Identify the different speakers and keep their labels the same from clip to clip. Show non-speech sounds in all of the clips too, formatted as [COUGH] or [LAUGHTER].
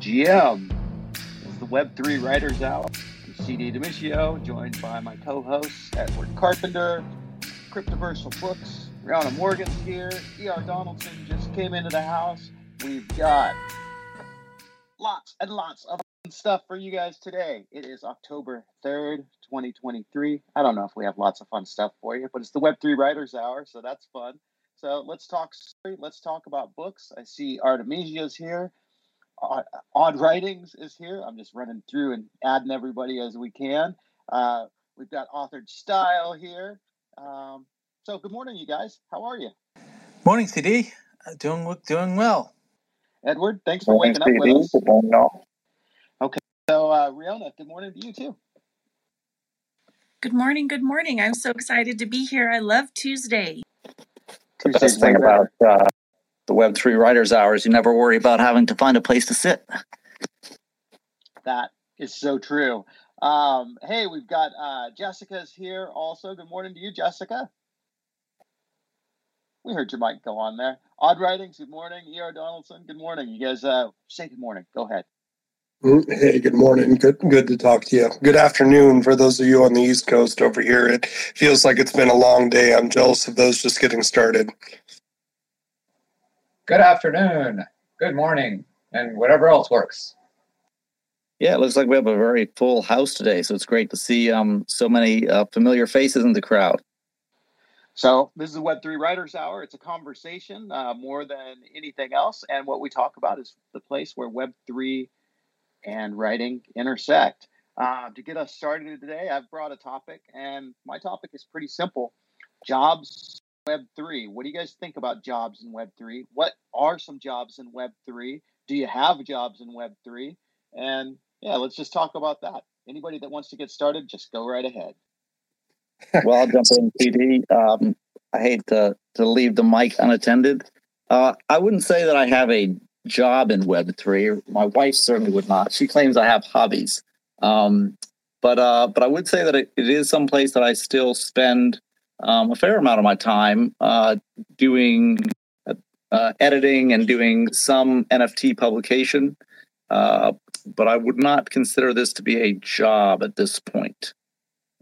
Speaker 1: GM. Is the Web3 Writers Hour. CD Demisio, joined by my co-hosts Edward Carpenter, Cryptoversal Books, Rihanna Morgan's here, E.R. Donaldson just came into the house. We've got lots and lots of stuff for you guys today. It is October 3rd, 2023. I don't know if we have lots of fun stuff for you, but it's the Web3 Writers Hour, so that's fun. So let's talk let's talk about books. I see Artemisia's here. Odd Writings is here. I'm just running through and adding everybody as we can. Uh, we've got Authored Style here. Um, so good morning, you guys. How are you?
Speaker 2: Morning, CD. Uh, doing doing well.
Speaker 1: Edward, thanks for waking up with us. Good morning, all. Okay, so uh, Riona, good morning to you too.
Speaker 3: Good morning. Good morning. I'm so excited to be here. I love Tuesday.
Speaker 4: The best thing about uh, the Web3 Writers Hours, you never worry about having to find a place to sit.
Speaker 1: That is so true. Um, hey, we've got uh, Jessica's here also. Good morning to you, Jessica. We heard your mic go on there. Odd Writings, good morning. E.R. Donaldson, good morning. You guys uh, say good morning. Go ahead.
Speaker 5: Mm, hey, good morning. Good, good to talk to you. Good afternoon for those of you on the East Coast over here. It feels like it's been a long day. I'm jealous of those just getting started.
Speaker 6: Good afternoon. Good morning, and whatever else works.
Speaker 4: Yeah, it looks like we have a very full house today, so it's great to see um, so many uh, familiar faces in the crowd.
Speaker 1: So this is the Web3 Writers Hour. It's a conversation uh, more than anything else, and what we talk about is the place where Web3 and writing intersect. Uh, to get us started today, I've brought a topic, and my topic is pretty simple jobs Web 3. What do you guys think about jobs in Web 3? What are some jobs in Web 3? Do you have jobs in Web 3? And yeah, let's just talk about that. Anybody that wants to get started, just go right ahead. [LAUGHS]
Speaker 4: well, I'll jump in, PD. Um, I hate to, to leave the mic unattended. Uh, I wouldn't say that I have a job in Web3. My wife certainly would not. She claims I have hobbies. Um, but uh, but I would say that it, it is some place that I still spend um, a fair amount of my time uh, doing uh, editing and doing some NFT publication. Uh, but I would not consider this to be a job at this point.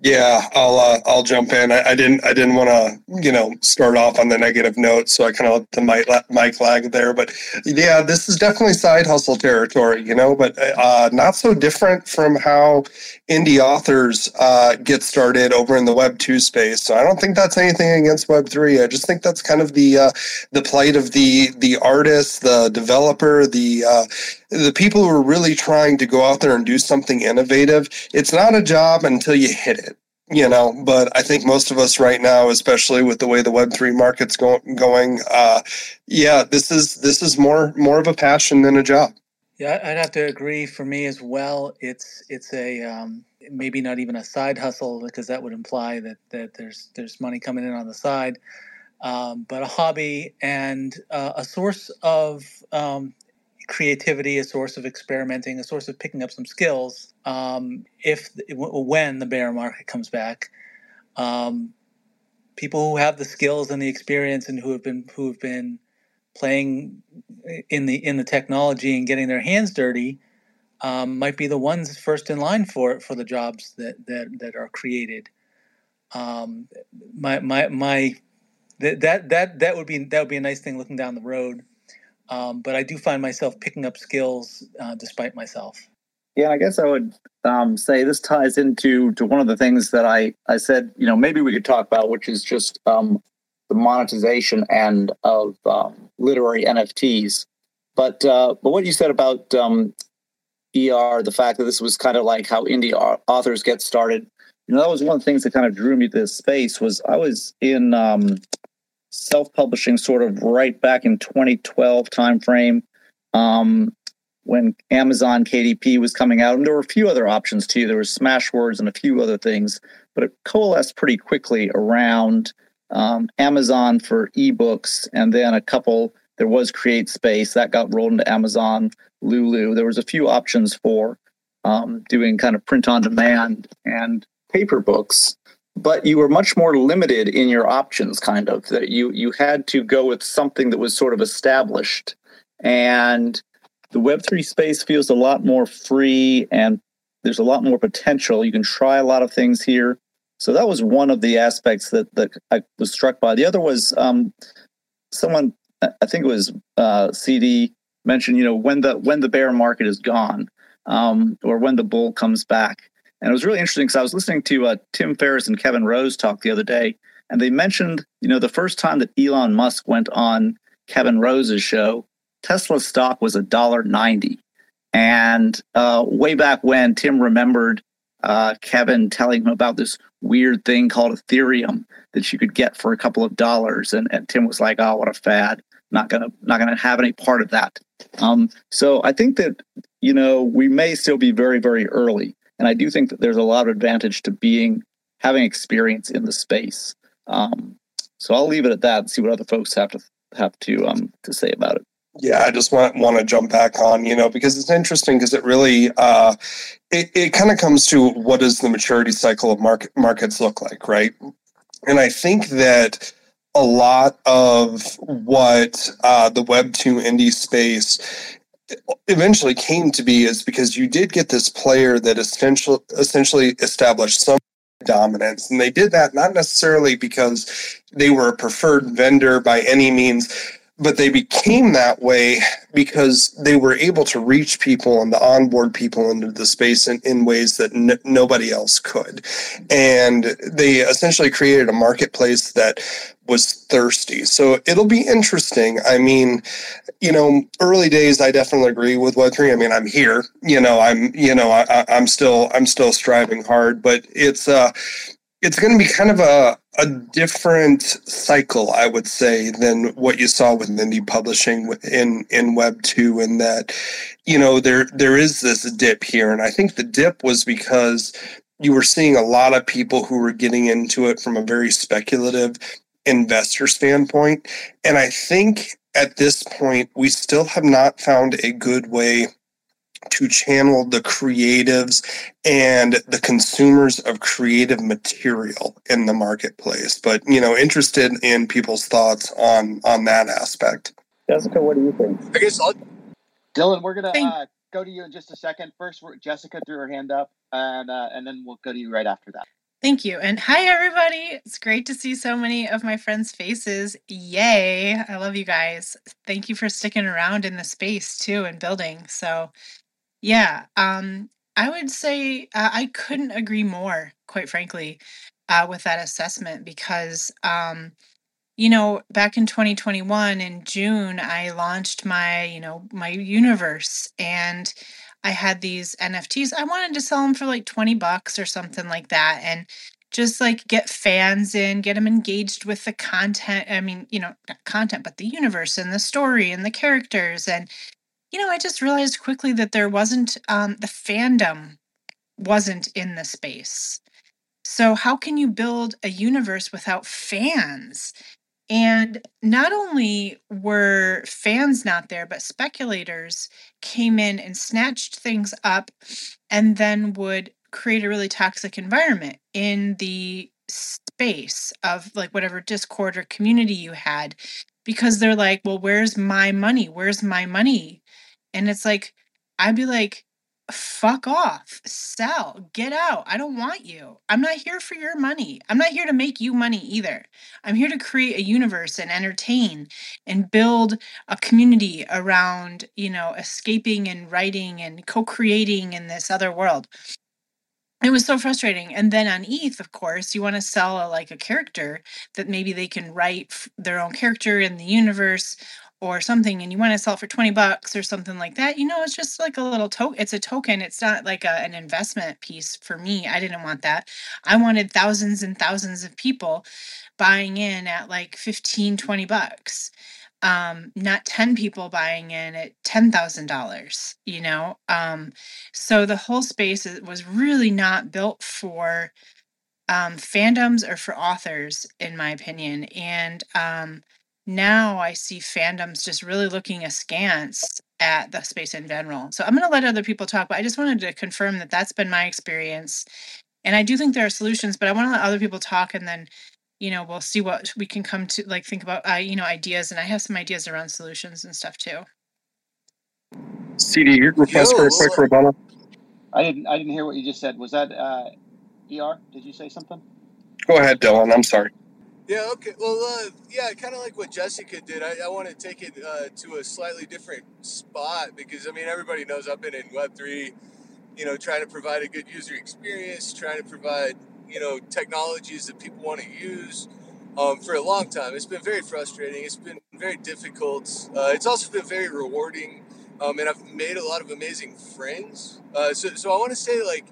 Speaker 5: Yeah, I'll uh, I'll jump in. I, I didn't I didn't want to you know start off on the negative note, so I kind of let the mic mic lag there. But yeah, this is definitely side hustle territory, you know, but uh, not so different from how indie authors uh, get started over in the Web two space. So I don't think that's anything against Web three. I just think that's kind of the uh, the plight of the the artist, the developer, the uh, the people who are really trying to go out there and do something innovative. It's not a job until you hit it you know but i think most of us right now especially with the way the web3 market's go- going uh, yeah this is this is more more of a passion than a job.
Speaker 2: Yeah i'd have to agree. For me as well it's it's a um, maybe not even a side hustle because that would imply that that there's there's money coming in on the side um, but a hobby and uh, a source of um, creativity, a source of experimenting, a source of picking up some skills. Um, if when the bear market comes back, um, people who have the skills and the experience and who have been who have been playing in the in the technology and getting their hands dirty um, might be the ones first in line for for the jobs that that that are created. Um, my my my that that that would be that would be a nice thing looking down the road um, but I do find myself picking up skills uh, despite myself.
Speaker 4: Yeah, I guess I would um, say this ties into to one of the things that I I said. You know, maybe we could talk about, which is just um, the monetization end of um, literary NFTs. But uh, but what you said about ER, the fact that this was kind of like how indie authors get started. You know, that was one of the things that kind of drew me to this space. Was I was in um, self-publishing sort of right back in 2012 timeframe um, when Amazon KDP was coming out, and there were a few other options too. There was Smashwords and a few other things, but it coalesced pretty quickly around um, Amazon for ebooks, and then a couple. There was CreateSpace that got rolled into Amazon Lulu. There was a few options for um, doing kind of print on demand and paper books but you were much more limited in your options kind of that you you had to go with something that was sort of established and the Web3 space feels a lot more free and there's a lot more potential. You can try a lot of things here. So that was one of the aspects that, that I was struck by. The other was um, someone, I think it was uh, CD mentioned, you know, when the when the bear market is gone um, or when the bull comes back. And it was really interesting because I was listening to uh, Tim Ferriss and Kevin Rose talk the other day, and they mentioned, you know, the first time that Elon Musk went on Kevin Rose's show, Tesla stock was a dollar ninety. And uh, way back when, Tim remembered uh, Kevin telling him about this weird thing called Ethereum that you could get for a couple of dollars, and, and Tim was like, "Oh, what a fad! Not gonna, not gonna have any part of that." Um, so I think that you know we may still be very, very early, and I do think that there's a lot of advantage to being having experience in the space. Um, so I'll leave it at that and see what other folks have to have to um, to say about it
Speaker 5: yeah i just want want to jump back on you know because it's interesting because it really uh it, it kind of comes to what does the maturity cycle of market markets look like right and i think that a lot of what uh, the web 2 indie space eventually came to be is because you did get this player that essentially essentially established some dominance and they did that not necessarily because they were a preferred vendor by any means but they became that way because they were able to reach people and to onboard people into the space in, in ways that n- nobody else could. And they essentially created a marketplace that was thirsty. So it'll be interesting. I mean, you know, early days, I definitely agree with Web3. I mean, I'm here, you know, I'm, you know, I, I'm still, I'm still striving hard, but it's, uh, it's going to be kind of a, a different cycle, I would say, than what you saw with indie publishing in in Web two. In that, you know, there there is this dip here, and I think the dip was because you were seeing a lot of people who were getting into it from a very speculative investor standpoint, and I think at this point we still have not found a good way to channel the creatives and the consumers of creative material in the marketplace. But you know interested in people's thoughts on on that aspect.
Speaker 4: Jessica what do you think?
Speaker 1: I guess I'll... dylan we're gonna uh, go to you in just a second. First jessica threw her hand up and uh, and then we'll go to you right after that
Speaker 7: Thank you. And hi, everybody. It's great to see so many of my friends' faces. Yay. I love you guys. Thank you for sticking around in the space too and building. So yeah, um, I would say uh, I couldn't agree more, quite frankly, uh, with that assessment because, um, you know, back in 2021 in June, I launched my, you know, my universe and I had these NFTs. I wanted to sell them for like 20 bucks or something like that. And just like get fans in, get them engaged with the content. I mean, you know, not content, but the universe and the story and the characters and you know, I just realized quickly that there wasn't um, the fandom wasn't in the space. So how can you build a universe without fans? And not only were fans not there, but speculators came in and snatched things up and then would create a really toxic environment in the space of like whatever discord or community you had because they're like well where's my money? Where's my money? And it's like, I'd be like, fuck off, sell, get out. I don't want you. I'm not here for your money. I'm not here to make you money either. I'm here to create a universe and entertain and build a community around, you know, escaping and writing and co creating in this other world. It was so frustrating. And then on ETH, of course, you want to sell a, like a character that maybe they can write their own character in the universe or something and you want to sell for 20 bucks or something like that you know it's just like a little token it's a token it's not like a, an investment piece for me i didn't want that. I wanted thousands and thousands of people buying in at like 15 20 bucks um not 10 people buying in at $10,000 you know um so the whole space was really not built for um fandoms or for authors in my opinion and um now I see fandoms just really looking askance at the space in general. So I'm going to let other people talk, but I just wanted to confirm that that's been my experience. And I do think there are solutions, but I want to let other people talk and then, you know, we'll see what we can come to like think about, uh, you know, ideas. And I have some ideas around solutions and stuff too.
Speaker 5: CD your request for a quick rebuttal.
Speaker 1: I didn't. I didn't hear what you just said. Was that uh, Er? Did you say something?
Speaker 5: Go ahead, Dylan. I'm sorry.
Speaker 8: Yeah, okay. Well, uh, yeah, kind of like what Jessica did. I, I want to take it uh, to a slightly different spot because, I mean, everybody knows I've been in Web3, you know, trying to provide a good user experience, trying to provide, you know, technologies that people want to use um, for a long time. It's been very frustrating. It's been very difficult. Uh, it's also been very rewarding. Um, and I've made a lot of amazing friends. Uh, so, so I want to say, like,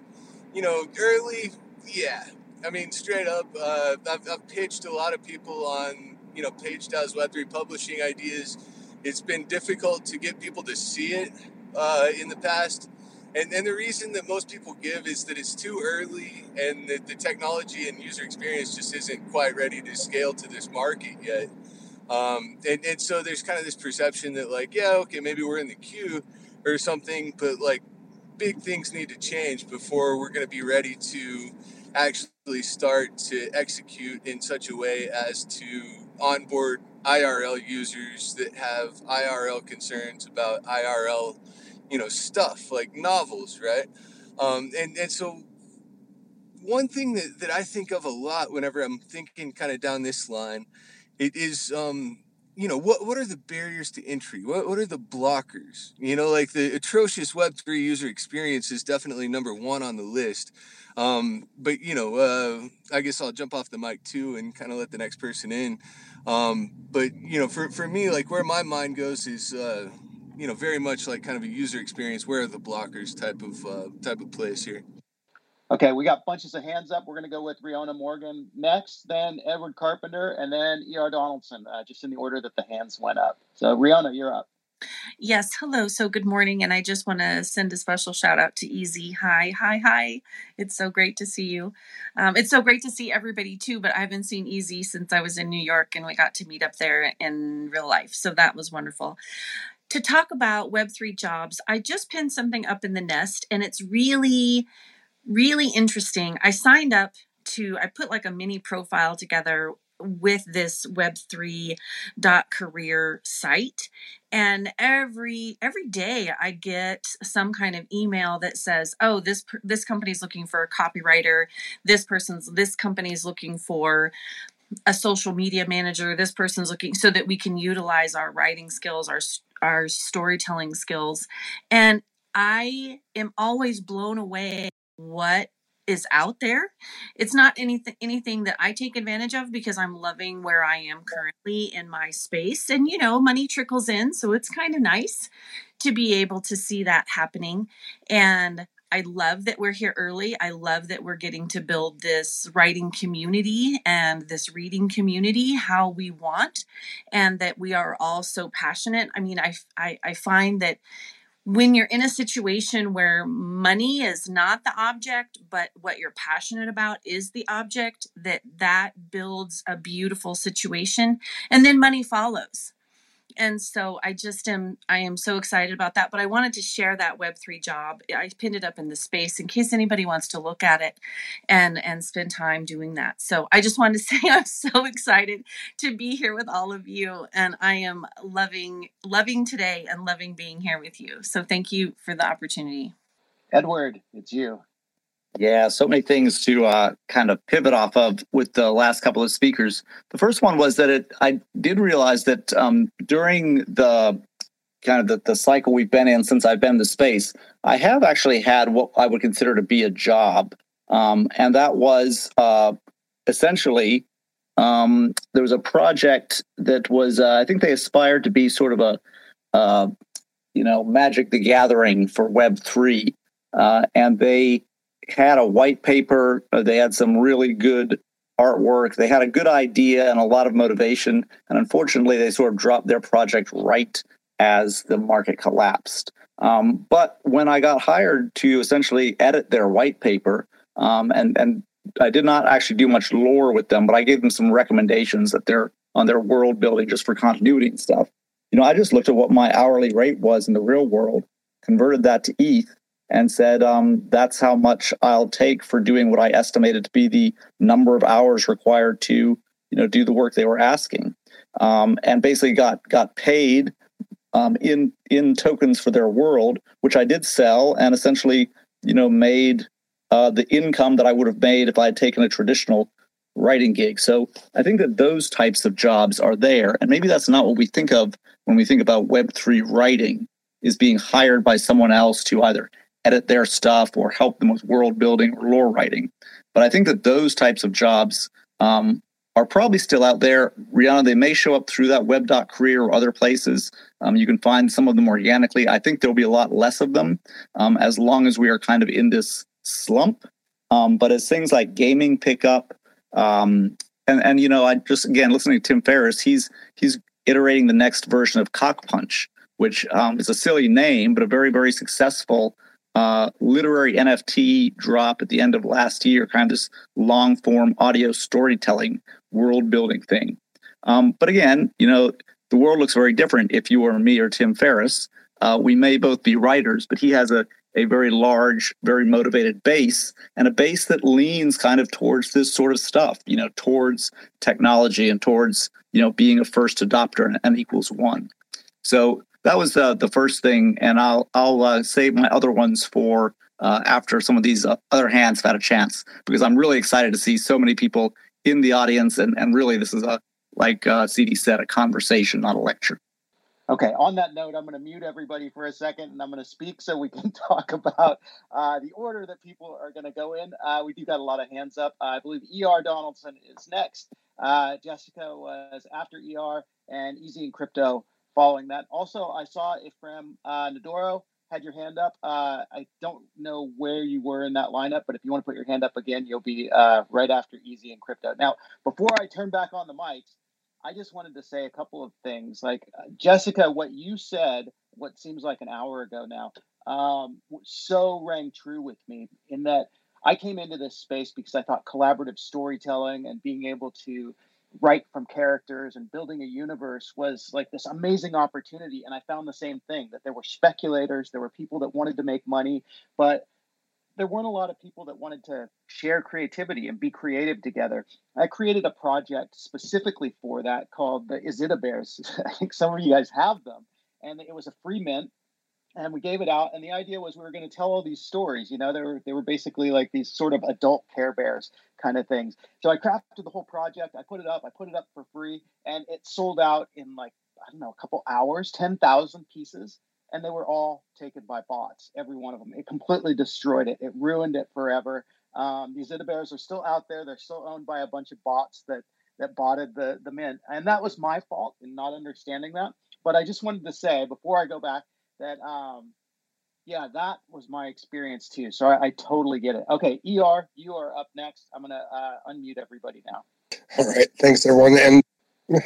Speaker 8: you know, early, yeah, I mean, straight up, uh, I've, I've pitched a lot of people on, you know, PageDAO's Web3 publishing ideas. It's been difficult to get people to see it uh, in the past. And, and the reason that most people give is that it's too early and that the technology and user experience just isn't quite ready to scale to this market yet. Um, and, and so there's kind of this perception that, like, yeah, okay, maybe we're in the queue or something, but like big things need to change before we're going to be ready to actually start to execute in such a way as to onboard IRL users that have IRL concerns about IRL, you know, stuff like novels, right? Um, and and so one thing that, that I think of a lot whenever I'm thinking kind of down this line, it is um, you know what what are the barriers to entry? What, what are the blockers? You know like the atrocious web3 user experience is definitely number one on the list. Um, but you know uh, i guess i'll jump off the mic too and kind of let the next person in. Um, but you know for, for me like where my mind goes is uh, you know very much like kind of a user experience. Where are the blockers type of uh, type of place here
Speaker 1: Okay, we got bunches of hands up. We're going to go with Riona Morgan next, then Edward Carpenter, and then E.R. Donaldson, uh, just in the order that the hands went up. So, Riona, you're up.
Speaker 3: Yes, hello. So, good morning. And I just want to send a special shout out to Easy. Hi, hi, hi. It's so great to see you. Um, it's so great to see everybody too, but I haven't seen Easy since I was in New York and we got to meet up there in real life. So, that was wonderful to talk about Web3 jobs, I just pinned something up in the nest, and it's really really interesting. I signed up to, I put like a mini profile together with this web3 dot career site and every every day i get some kind of email that says oh this this company's looking for a copywriter. This person's this company's looking for a social media manager. This person's looking so that we can utilize our writing skills our our storytelling skills. And i am always blown away what is out there. It's not anything anything that I take advantage of because I'm loving where I am currently in my space and you know money trickles in so it's kind of nice to be able to see that happening and I love that we're here early. I love that we're getting to build this writing community and this reading community how we want, and that we are all so passionate. I mean, I, I, I find that when you're in a situation where money is not the object but what you're passionate about is the object that that builds a beautiful situation and then money follows and so I just am I am so excited about that. But I wanted to share that Web three job. I pinned it up in the space in case anybody wants to look at it and and spend time doing that. So I just wanted to [LAUGHS] say I'm so excited to be here with all of you, and I am loving loving today and loving being here with you. So thank you for the opportunity.
Speaker 1: Edward, it's you.
Speaker 4: Yeah, so many things to uh, kind of pivot off of with the last couple of speakers. The first one was that it, I did realize that um, during the kind of the, the cycle we've been in since I've been in the space, I have actually had what I would consider to be a job. Um, and that was uh, essentially um, there was a project that was, uh, I think they aspired to be sort of a, uh, you know, Magic the Gathering for Web3. Uh, and they had a white paper. Uh, they had some really good artwork. They had a good idea and a lot of motivation. And unfortunately, they sort of dropped their project right as the market collapsed. Um, but when I got hired to essentially edit their white paper, um, and and I did not actually do much lore with them, but I gave them some recommendations that they're on their world building just for continuity and stuff. You know, I just looked at what my hourly rate was in the real world, converted that to ETH, and said, um, that's how much I'll take for doing what I estimated to be the number of hours required to, you know, do the work they were asking. Um, and basically got got paid um, in in tokens for their world, which I did sell and essentially, you know, made uh, the income that I would have made if I had taken a traditional writing gig. So I think that those types of jobs are there, and maybe that's not what we think of when we think about Web three writing is being hired by someone else to either edit their stuff or help them with world building or lore writing. But I think that those types of jobs um, are probably still out there. Rihanna, they may show up through that web.career or other places. Um, you can find some of them organically. I think there'll be a lot less of them um, as long as we are kind of in this slump. Um, but as things like gaming pick up, um, and and you know, I just again listening to Tim Ferriss, he's he's iterating the next version of Cockpunch, which um, is a silly name, but a very very successful uh, literary NFT drop at the end of last year, kind of this long form audio storytelling world building thing. Um, but again, you know, the world looks very different if you are me or Tim Ferriss. Uh, we may both be writers, but he has a, a very large, very motivated base and a base that leans kind of towards this sort of stuff, you know, towards technology and towards, you know, being a first adopter and n equals one. So that was uh, the first thing, and I'll I'll uh, save my other ones for uh, after some of these uh, other hands have had a chance because I'm really excited to see so many people in the audience, and and really this is a like uh, CD said, a conversation, not a lecture.
Speaker 1: Okay, on that note, I'm going to mute everybody for a second and I'm going to speak so we can [LAUGHS] talk about uh, the order that people are going to go in. We do got a lot of hands up. I believe ER Donaldson is next. Jessica was after ER and Easy and Crypto following that. Also, I saw Ephraim uh, Nadoro had your hand up. Uh, I don't know where you were in that lineup, but if you want to put your hand up again, you'll be uh, right after Easy and Crypto. Now, before I turn back on the mics, I just wanted to say a couple of things. Like uh, Jessica, what you said, what seems like an hour ago now, um, so rang true with me in that I came into this space because I thought collaborative storytelling and being able to write from characters and building a universe was like this amazing opportunity and i found the same thing that there were speculators there were people that wanted to make money but there weren't a lot of people that wanted to share creativity and be creative together. I created a project specifically for that called the Izida Bears [LAUGHS] i think some of you guys have them and it was a free mint and we gave it out and the idea was we were going to tell all these stories you know they were they were basically like these sort of adult care bears kind of things. So i crafted the whole project i put it up i put it up for free and it sold out in like i don't know a couple hours 10,000 pieces and they were all taken by bots every one of them it completely destroyed it it ruined it forever. Um, these Izida bears are still out there they're still owned by a bunch of bots that that botted the the mint and that was my fault in not understanding that but i just wanted to say before i go back that um yeah that was my experience too. So I, I, totally get it. Okay er you are up next. I'm gonna uh, unmute everybody now.
Speaker 5: All right. Thanks everyone. And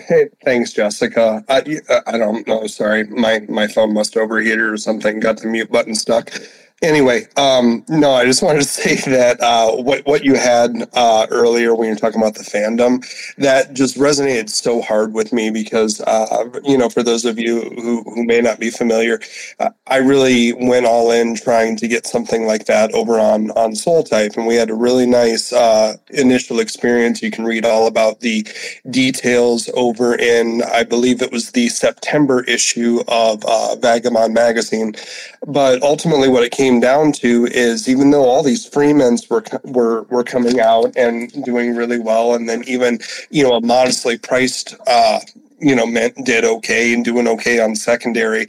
Speaker 5: hey thanks jessica. I, I don't know. Sorry. My my phone must overheat or something. Got the mute button stuck anyway, um, no, I just [LAUGHS] wanted to say that uh, what what you had uh, earlier when you were talking about the fandom that just resonated so hard with me because uh, you know for those of you who who may not be familiar, uh, I really went all in trying to get something like that over on on Soul Type, and we had a really nice uh, initial experience. You can read all about the details over in I believe it was the September issue of uh, Vagobond magazine, but ultimately what it came came down to is even though all these free mints were were were coming out and doing really well, and then even you know a modestly priced uh, you know Mint did okay and doing okay on secondary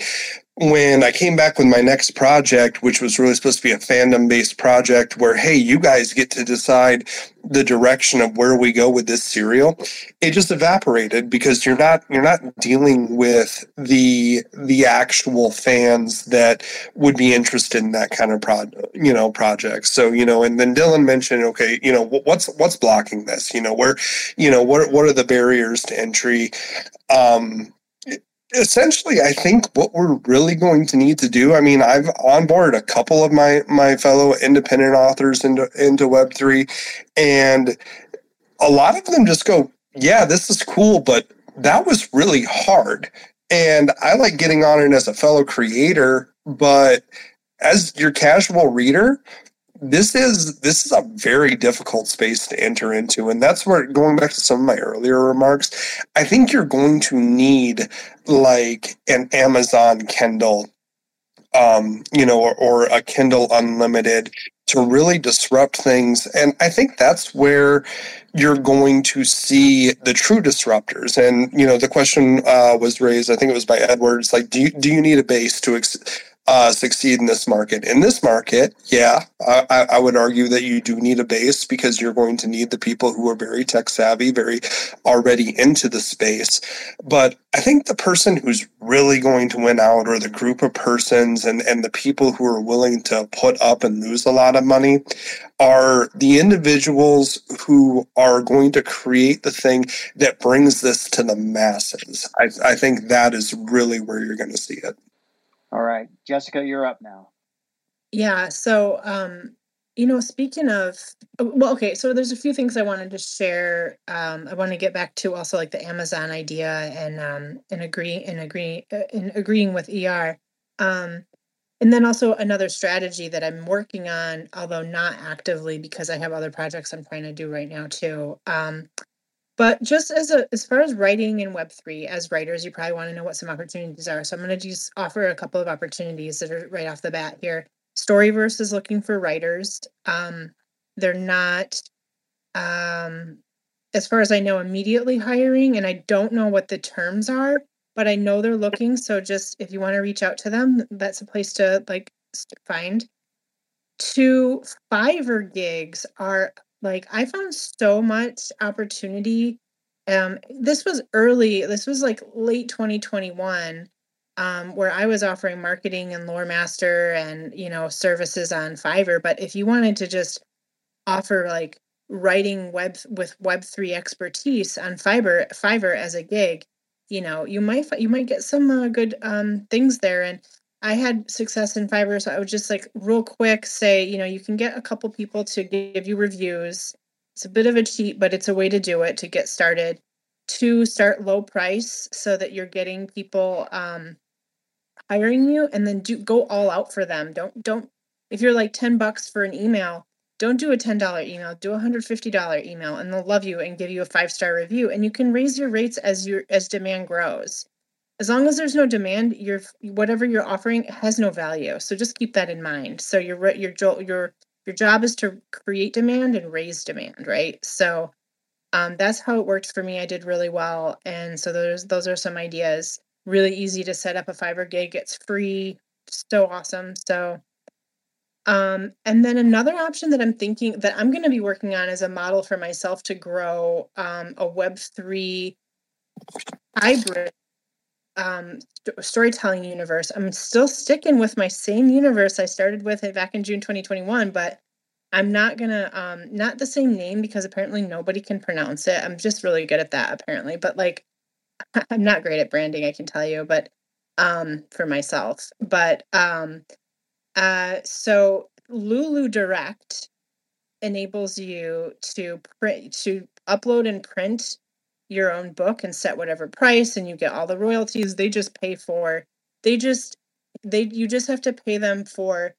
Speaker 5: when I came back with my next project, which was really supposed to be a fandom based project where, hey, you guys get to decide the direction of where we go with this serial, it just evaporated because you're not you're not dealing with the the actual fans that would be interested in that kind of pro you know project. So, you know, and then Dylan mentioned, okay, you know, what's what's blocking this? You know, where, you know, what what are the barriers to entry? Um, essentially i think what we're really going to need to do i mean i've onboarded a couple of my my fellow independent authors into into web3 and a lot of them just go yeah this is cool but that was really hard. And i like getting on it as a fellow creator but as your casual reader this is this is a very difficult space to enter into and that's where going back to some of my earlier remarks i think you're going to need like an amazon kindle um, you know or, or a kindle unlimited to really disrupt things and i think that's where you're going to see the true disruptors and you know the question uh, was raised i think it was by edwards like do you do you need a base to ex- uh, succeed in this market. In this market, yeah, I, I, would argue that you do need a base because you're going to need the people who are very tech savvy, very already into the space. But I think the person who's really going to win out, or the group of persons and, and the people who are willing to put up and lose a lot of money, are the individuals who are going to create the thing that brings this to the masses. I, I think that is really where you're going to see it.
Speaker 1: All right, Jessica, you're up now.
Speaker 7: Yeah. So, um, you know, speaking of, well, okay. So there's a few things I wanted to share. Um, I want to get back to also like the Amazon idea and um, and agree and agree uh, in agreeing with ER. Um, and then also another strategy that I'm working on, although not actively because I have other projects I'm trying to do right now too. Um, but just as a as far as writing in Web3, as writers, you probably want to know what some opportunities are. So I'm going to just offer a couple of opportunities that are right off the bat here. Storyverse is looking for writers. Um, they're not, um, as far as I know, immediately hiring, and I don't know what the terms are, but I know they're looking. So just if you want to reach out to them, that's a place to like find. Two Fiverr gigs are like I found so much opportunity. Um, this was early. This was like late 2021, um, where I was offering marketing and lore master and you know services on Fiverr. But if you wanted to just offer like writing web with Web three expertise on Fiverr, Fiverr as a gig, you know you might you might get some uh, good um, things there. And I had success in Fiverr, so I would just like real quick say, you know, you can get a couple people to give you reviews. It's a bit of a cheat, but it's a way to do it to get started. To start low price so that you're getting people um, hiring you, and then do go all out for them. Don't don't if you're like ten bucks for an email, don't do a ten dollar email. Do a hundred fifty dollar email, and they'll love you and give you a five star review. And you can raise your rates as your as demand grows as long as there's no demand your whatever you're offering has no value. So just keep that in mind. So your your your your job is to create demand and raise demand right? So um, that's how it worked for me. I did really well. And so those those are some ideas. Really easy to set up a Fiverr gig. It's free. So awesome. So um, and then another option that i'm thinking that i'm going to be working on is a model for myself to grow um, a web3 hybrid um, st- storytelling universe. I'm still sticking with my same universe I started with it back in June 2021, but I'm not gonna um not the same name because apparently nobody can pronounce it. I'm just really good at that apparently, but like [LAUGHS] I'm not great at branding, I can tell you, but um for myself. But um uh so Lulu Direct enables you to print to upload and print your own book and set whatever price and you get all the royalties they just pay for they just they you just have to pay them for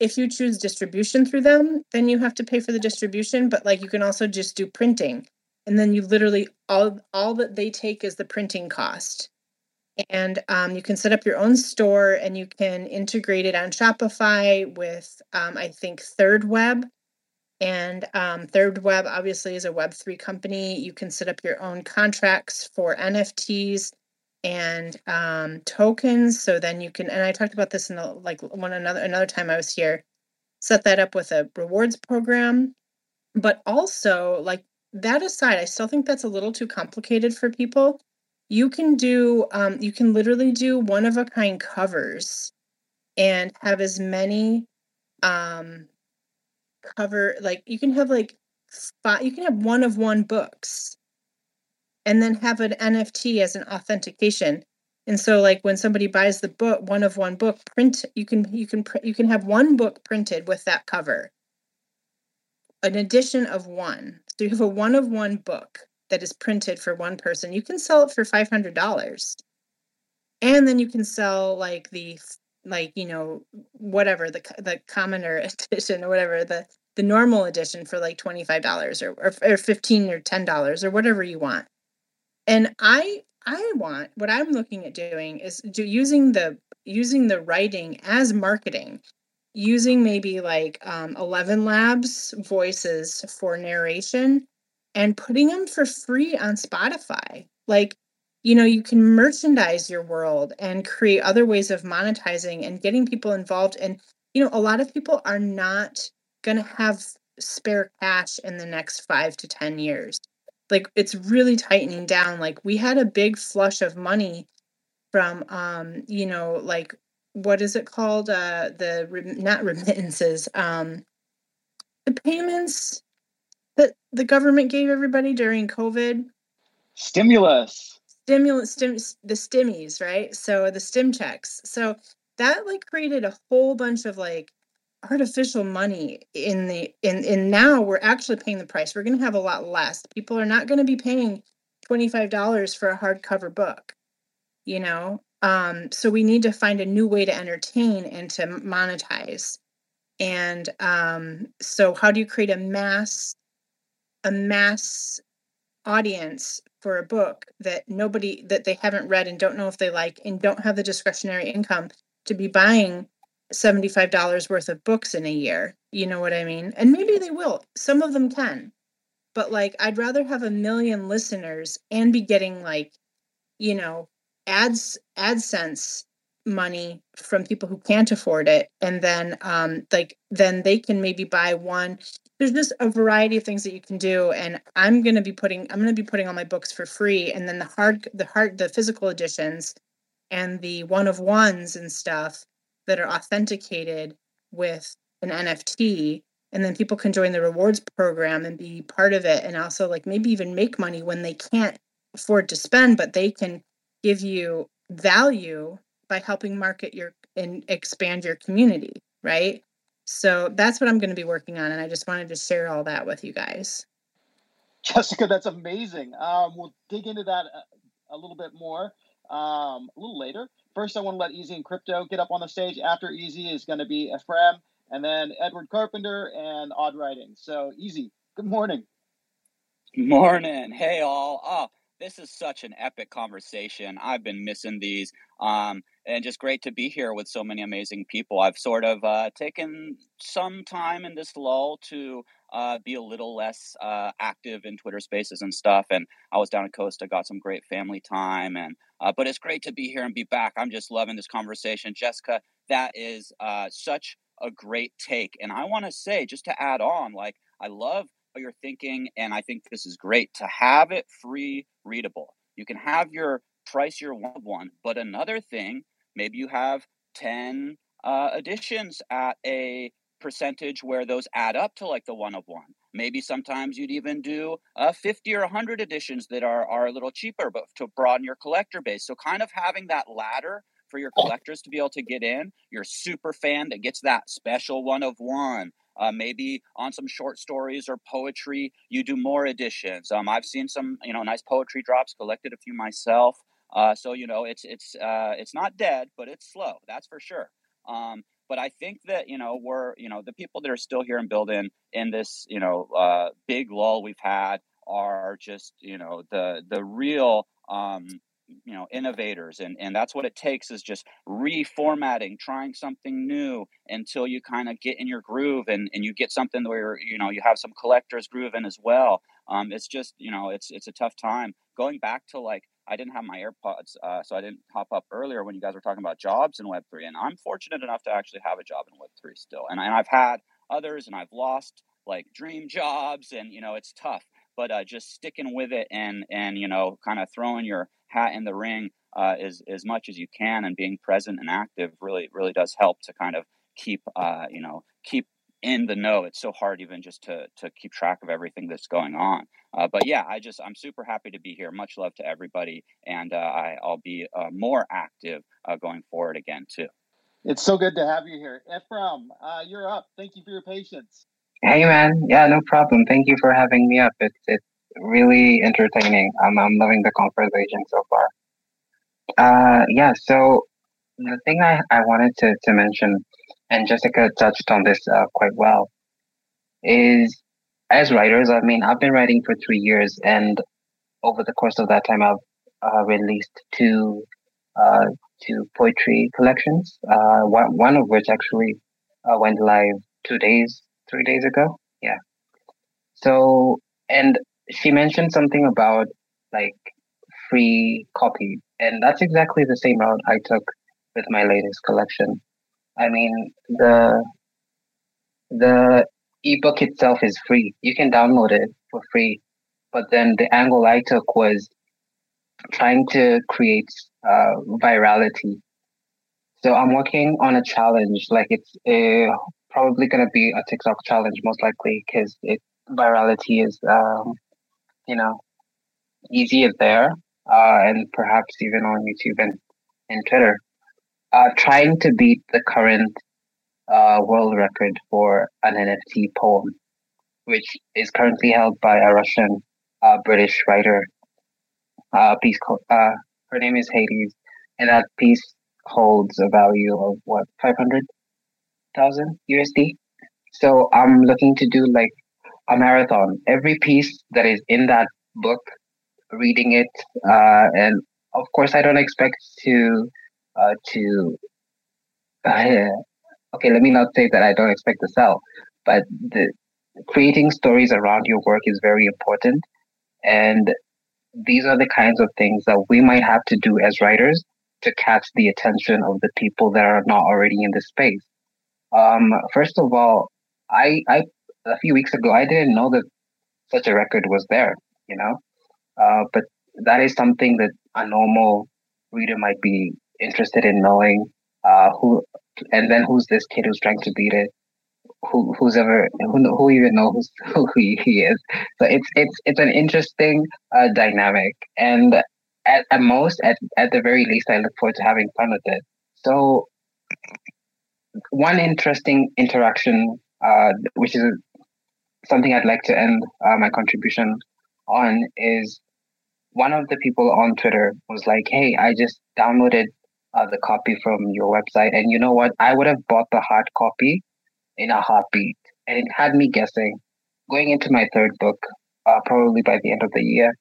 Speaker 7: if you choose distribution through them then you have to pay for the distribution but like you can also just do printing. And then you literally all all that they take is the printing cost. And um, you can set up your own store and you can integrate it on shopify with um, i think thirdweb and um, thirdweb obviously is a Web3 company. You can set up your own contracts for NFTs and um, tokens. So then you can, and I talked about this in the, like one another another time I was here. Set that up with a rewards program, but also like that aside, I still think that's a little too complicated for people. You can do, um, you can literally do one of a kind covers and have as many um cover like you can have like five you can have one of one books and then have an nft as an authentication. And so like when somebody buys the book one of one book print you can you can you can have one book printed with that cover. An edition of one. So you have a one of one book that is printed for one person. You can sell it for $500 and then you can sell like the like you know whatever the the commoner [LAUGHS] edition or whatever the the normal edition for like $25 or, or, or 15 or $10 or whatever you want. And i i want what i'm looking at doing is do using the using the writing as marketing using maybe like um, ElevenLabs voices for narration and putting them for free on spotify. Like you know you can merchandise your world and create other ways of monetizing and getting people involved and you know a lot of people are not going to have spare cash in the next 5 to 10 years. Like it's really tightening down like we had a big flush of money from um you know like what is it called uh the not [LAUGHS] remittances um the payments that the government gave everybody during covid?
Speaker 1: Stimulus
Speaker 7: stimulus stim, the stimmies right? So the stim checks. So that like created a whole bunch of like artificial money in the in in now we're actually paying the price. We're going to have a lot less. People are not going to be paying $25 for a hardcover book you know? Um so we need to find a new way to entertain and to monetize. And um so how do you create a mass a mass audience for a book that nobody that they haven't read and don't know if they like and don't have the discretionary income to be buying $75 worth of books in a year. You know what I mean? And maybe they will. Some of them can. But like I'd rather have a million listeners and be getting like, you know, ads AdSense money from people who can't afford it and then um like then they can maybe buy one there's just a variety of things that you can do and i'm going to be putting i'm going to be putting all my books for free and then the hard the hard the physical editions and the one of ones and stuff that are authenticated with an nft and then people can join the rewards program and be part of it and also like maybe even make money when they can't afford to spend but they can give you value by helping market your and expand your community right so that's what i'm going to be working on and i just wanted to share all that with you guys.
Speaker 1: Jessica that's amazing. Um, we'll dig into that a, a little bit more um, a little later. First i want to let easy and crypto get up on the stage. After easy is going to be ephraim and then edward carpenter and odd writing. So easy good morning.
Speaker 9: Morning. Hey all. Oh this is such an epic conversation. I've been missing these. Um, and just great to be here with so many amazing people. I've sort of uh, taken some time in this lull to uh, be a little less uh, active in Twitter Spaces and stuff. And I was down at Costa, got some great family time, and uh, but it's great to be here and be back. I'm just loving this conversation, Jessica. That is uh, such a great take, and I want to say just to add on, like I love your thinking, and I think this is great to have it free readable. You can have your price your one one, but another thing, maybe you have 10 uh, editions at a percentage where those add up to like the one of one. Maybe sometimes you'd even do uh, 50 or 100 editions that are, are a little cheaper, but to broaden your collector base. So, kind of having that ladder for your collectors to be able to get in, your super fan that gets that special one of one, uh, maybe on some short stories or poetry, you do more editions. Um, I've seen some, you know, nice poetry drops, collected a few myself. Uh, so you know, it's it's uh, it's not dead, but it's slow. That's for sure. Um, but I think that you know we're you know the people that are still here and building in this you know uh, big lull we've had are just you know the the real um, you know innovators and and that's what it takes is just reformatting trying something new until you kind of get in your groove and and you get something where you know you have some collectors groove in as well um it's just you know it's it's a tough time going back to like I didn't have my AirPods, uh, so I didn't hop up earlier when you guys were talking about jobs in Web3. And I'm fortunate enough to actually have a job in Web3 still. And, and I've had others and I've lost like dream jobs, and, you know, it's tough. But uh, just sticking with it and, and you know, kind of throwing your hat in the ring uh, as as much as you can, and being present and active really really does help to kind of keep uh, you know keep in the know. It's so hard even just to to keep track of everything that's going on. Uh, but yeah, I just I'm super happy to be here. Much love to everybody, and uh, I, I'll be uh, more active uh, going forward again too.
Speaker 1: It's so good to have you here, Ephraim. Uh, you're up. Thank you for your patience.
Speaker 10: Hey man, yeah, no problem. Thank you for having me up. It's it's really entertaining. I'm I'm loving the conversation so far. Uh, yeah, so the thing I, I wanted to, to mention, and Jessica touched on this uh, quite well, is as writers, I mean, I've been writing for three years, and over the course of that time, I've uh, released two uh, two poetry collections. Uh, one one of which actually uh, went live two days, three days ago. Yeah. So, and she mentioned something about like free copy, and that's exactly the same route I took with my latest collection. I mean, the the ebook itself is free. You can download it for free. But then the angle I took was trying to create uh, virality. So I'm working on a challenge. Like it's uh, probably going to be a TikTok challenge, most likely, because it virality is, um, you know, easier there, uh, and perhaps even on YouTube and, and Twitter. Uh, trying to beat the current uh, world record for an NFT poem, which is currently held by a Russian uh, British writer. Uh, piece called, uh, her name is Hades, and that piece holds a value of what five hundred thousand USD. So I'm looking to do like a marathon. Every piece that is in that book, reading it, uh, and of course I don't expect to uh, to uh, okay, let me not say that I don't expect to sell, but the creating stories around your work is very important. And these are the kinds of things that we might have to do as writers to catch the attention of the people that are not already in the space. Um, first of all, I, I a few weeks ago I didn't know that such a record was there, you know, uh, but that is something that a normal reader might be interested in knowing. Uh, who and then who's this kid who's trying to beat it? Who who's ever who, who even knows [LAUGHS] who he, he is? So it's it's it's an interesting uh, dynamic, and at, at most, at at the very least, I look forward to having fun with it. So one interesting interaction, uh, which is something I'd like to end uh, my contribution on, is one of the people on Twitter was like, "Hey, I just downloaded uh, the copy from your website. And you know what? I would have bought the hard copy in a heartbeat. And it had me guessing, going into my third book, uh, probably by the end of the year,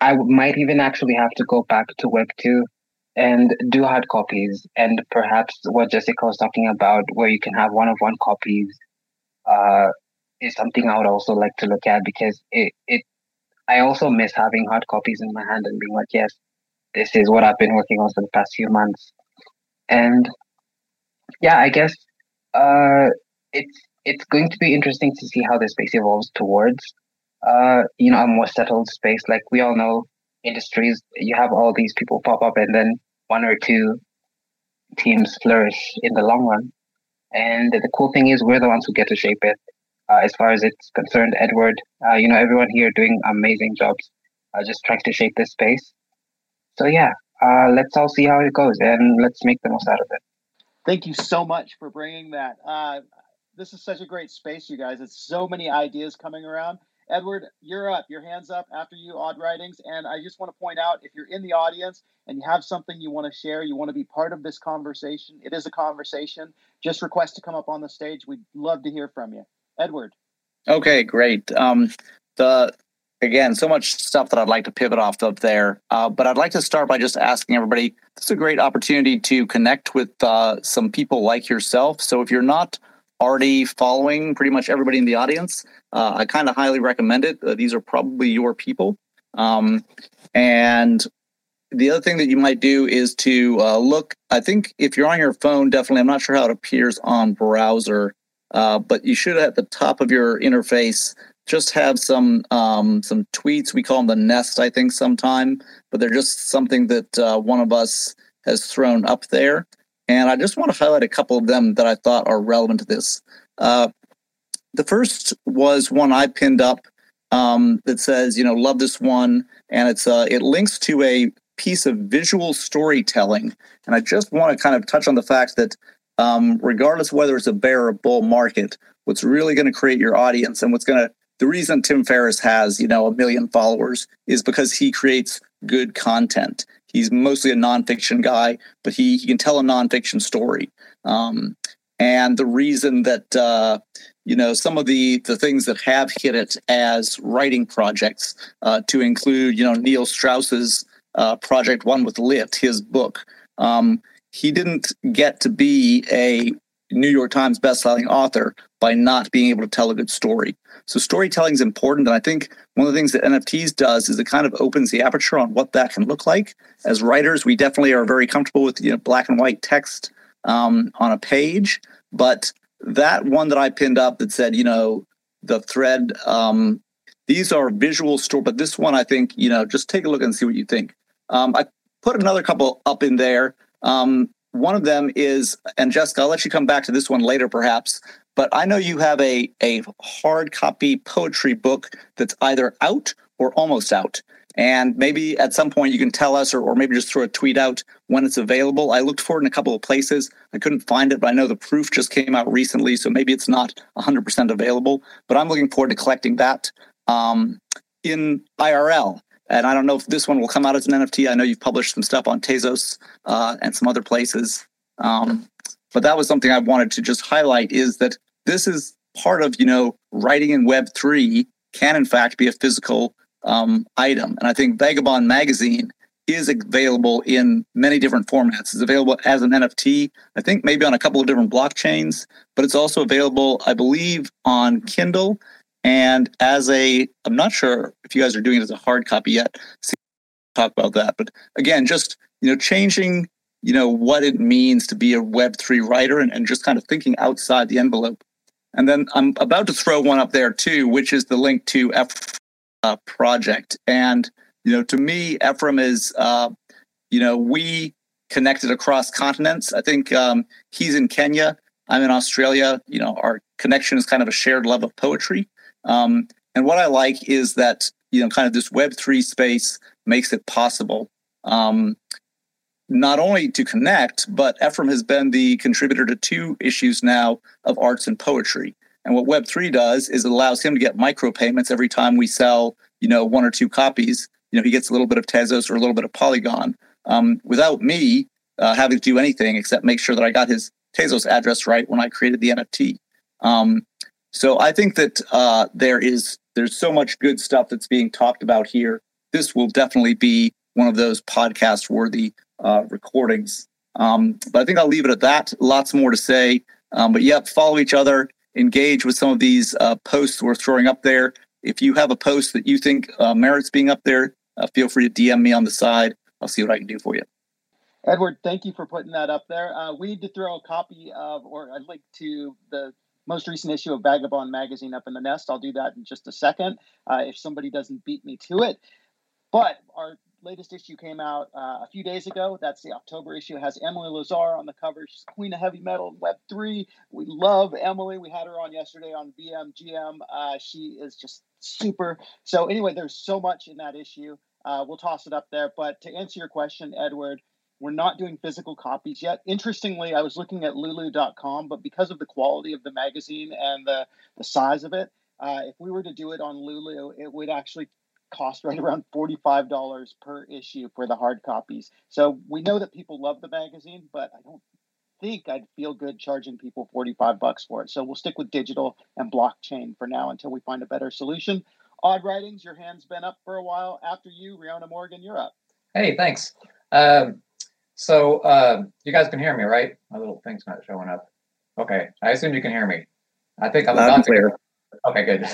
Speaker 10: I might even actually have to go back to Web 2 and do hard copies. And perhaps what Jessica was talking about, where you can have one of one copies, uh, is something I would also like to look at because it, it I also miss having hard copies in my hand and being like, yes, this is what I've been working on for the past few months. And yeah, I guess uh, it's it's going to be interesting to see how the space evolves towards uh, you know a more settled space. Like we all know, industries you have all these people pop up, and then one or two teams flourish in the long run. And the cool thing is, we're the ones who get to shape it. Uh, as far as it's concerned, Edward, uh, you know, everyone here doing amazing jobs, uh, just trying to shape this space. So yeah, uh, let's all see how it goes and let's make the most out of it.
Speaker 1: Thank you so much for bringing that. Uh, this is such a great space, you guys. It's so many ideas coming around. Edward, you're up. Your hands up after you, Odd Writings. And I just want to point out if you're in the audience and you have something you want to share, you want to be part of this conversation, it is a conversation. Just request to come up on the stage. We'd love to hear from you. Edward.
Speaker 4: Okay, great. Um, the again, so much stuff that I'd like to pivot off of there. Uh, but I'd like to start by just asking everybody this is a great opportunity to connect with uh, some people like yourself. So if you're not already following pretty much everybody in the audience, uh, I kind of highly recommend it. Uh, these are probably your people. Um, and the other thing that you might do is to uh, look, I think if you're on your phone, definitely, I'm not sure how it appears on browser. Uh, but you should at the top of your interface just have some um, some tweets. We call them the nest, I think, sometime, but they're just something that uh, one of us has thrown up there. And I just want to highlight a couple of them that I thought are relevant to this. Uh, the first was one I pinned up um, that says, you know, love this one, and it's uh, it links to a piece of visual storytelling. And I just want to kind of touch on the fact that um, regardless whether it's a bear or bull market, what's really going to create your audience and what's going to the reason Tim Ferriss has, you know, a million followers is because he creates good content. He's mostly a nonfiction guy, but he, he can tell a nonfiction story. Um, and the reason that uh, you know some of the the things that have hit it as writing projects uh, to include you know Neil Strauss's uh, project one with lit his book um, he didn't get to be a new york times bestselling author by not being able to tell a good story so storytelling is important and i think one of the things that nfts does is it kind of opens the aperture on what that can look like as writers we definitely are very comfortable with you know black and white text um, on a page but that one that I pinned up that said, you know, the thread, um, these are visual store, but this one, I think, you know, just take a look and see what you think. Um, I put another couple up in there. Um, one of them is, and Jessica, I'll let you come back to this one later, perhaps. But I know you have a a hard copy poetry book that's either out or almost out. And maybe at some point you can tell us, or, or maybe just throw a tweet out when it's available. I looked for it in a couple of places. I couldn't find it, but I know the proof just came out recently, so maybe it's not 100% available. But I'm looking forward to collecting that um, in IRL. And I don't know if this one will come out as an NFT. I know you've published some stuff on Tezos uh, and some other places. Um, but that was something I wanted to just highlight is that this is part of, you know, writing in Web3 can in fact be a physical um, item. And I think Vagobond Magazine is available in many different formats. It's available as an NFT, I think maybe on a couple of different blockchains, but it's also available, I believe, on Kindle and as a, I'm not sure if you guys are doing it as a hard copy yet. See, talk about that. But again, just, you know, changing, you know, what it means to be a Web3 writer and, and just kind of thinking outside the envelope. And then I'm about to throw one up there too, which is the link to F uh, project. And you know, to me, Ephraim is, uh, you know, we connected across continents. I think um, he's in Kenya. I'm in Australia. You know, our connection is kind of a shared love of poetry. Um, and what I like is that you know, kind of this Web three space makes it possible. Um, not only to connect, but Ephraim has been the contributor to two issues now of arts and poetry. And what Web3 does is it allows him to get micropayments every time we sell, you know, one or two copies. You know, he gets a little bit of Tezos or a little bit of Polygon um, without me uh, having to do anything except make sure that I got his Tezos address right when I created the NFT. Um, so I think that uh, there is there's so much good stuff that's being talked about here. This will definitely be one of those podcast worthy uh, recordings. Um, but I think I'll leave it at that. Lots more to say. Um, but yeah, follow each other engage with some of these uh, posts we're throwing up there. If you have a post that you think uh, merits being up there, uh, feel free to DM me on the side. I'll see what I can do for you.
Speaker 1: Edward, thank you for putting that up there. Uh, we need to throw a copy of, or a link to the most recent issue of Vagobond magazine up in the nest. I'll do that in just a second uh, if somebody doesn't beat me to it. But our latest issue came out uh, a few days ago. That's the October issue. It has Emily Lazar on the cover. She's Queen of Heavy Metal Web three. We love Emily. We had her on yesterday on BMGM. Uh, she is just super. So anyway, there's so much in that issue. Uh, we'll toss it up there. But to answer your question, Edward, we're not doing physical copies yet. Interestingly, I was looking at Lulu.com, but because of the quality of the magazine and the the size of it, uh, if we were to do it on Lulu, it would actually cost right around $45 per issue for the hard copies. So we know that people love the magazine, but I don't think I'd feel good charging people 45 bucks for it. So we'll stick with digital and blockchain for now until we find a better solution. Odd Writings, your hand's been up for a while. After you, Riona Morgan, you're up.
Speaker 6: Hey, thanks. Um, so uh, you guys can hear me, right? My little thing's not showing up. Okay, I assume you can hear me. I think I'm about to. Okay, good.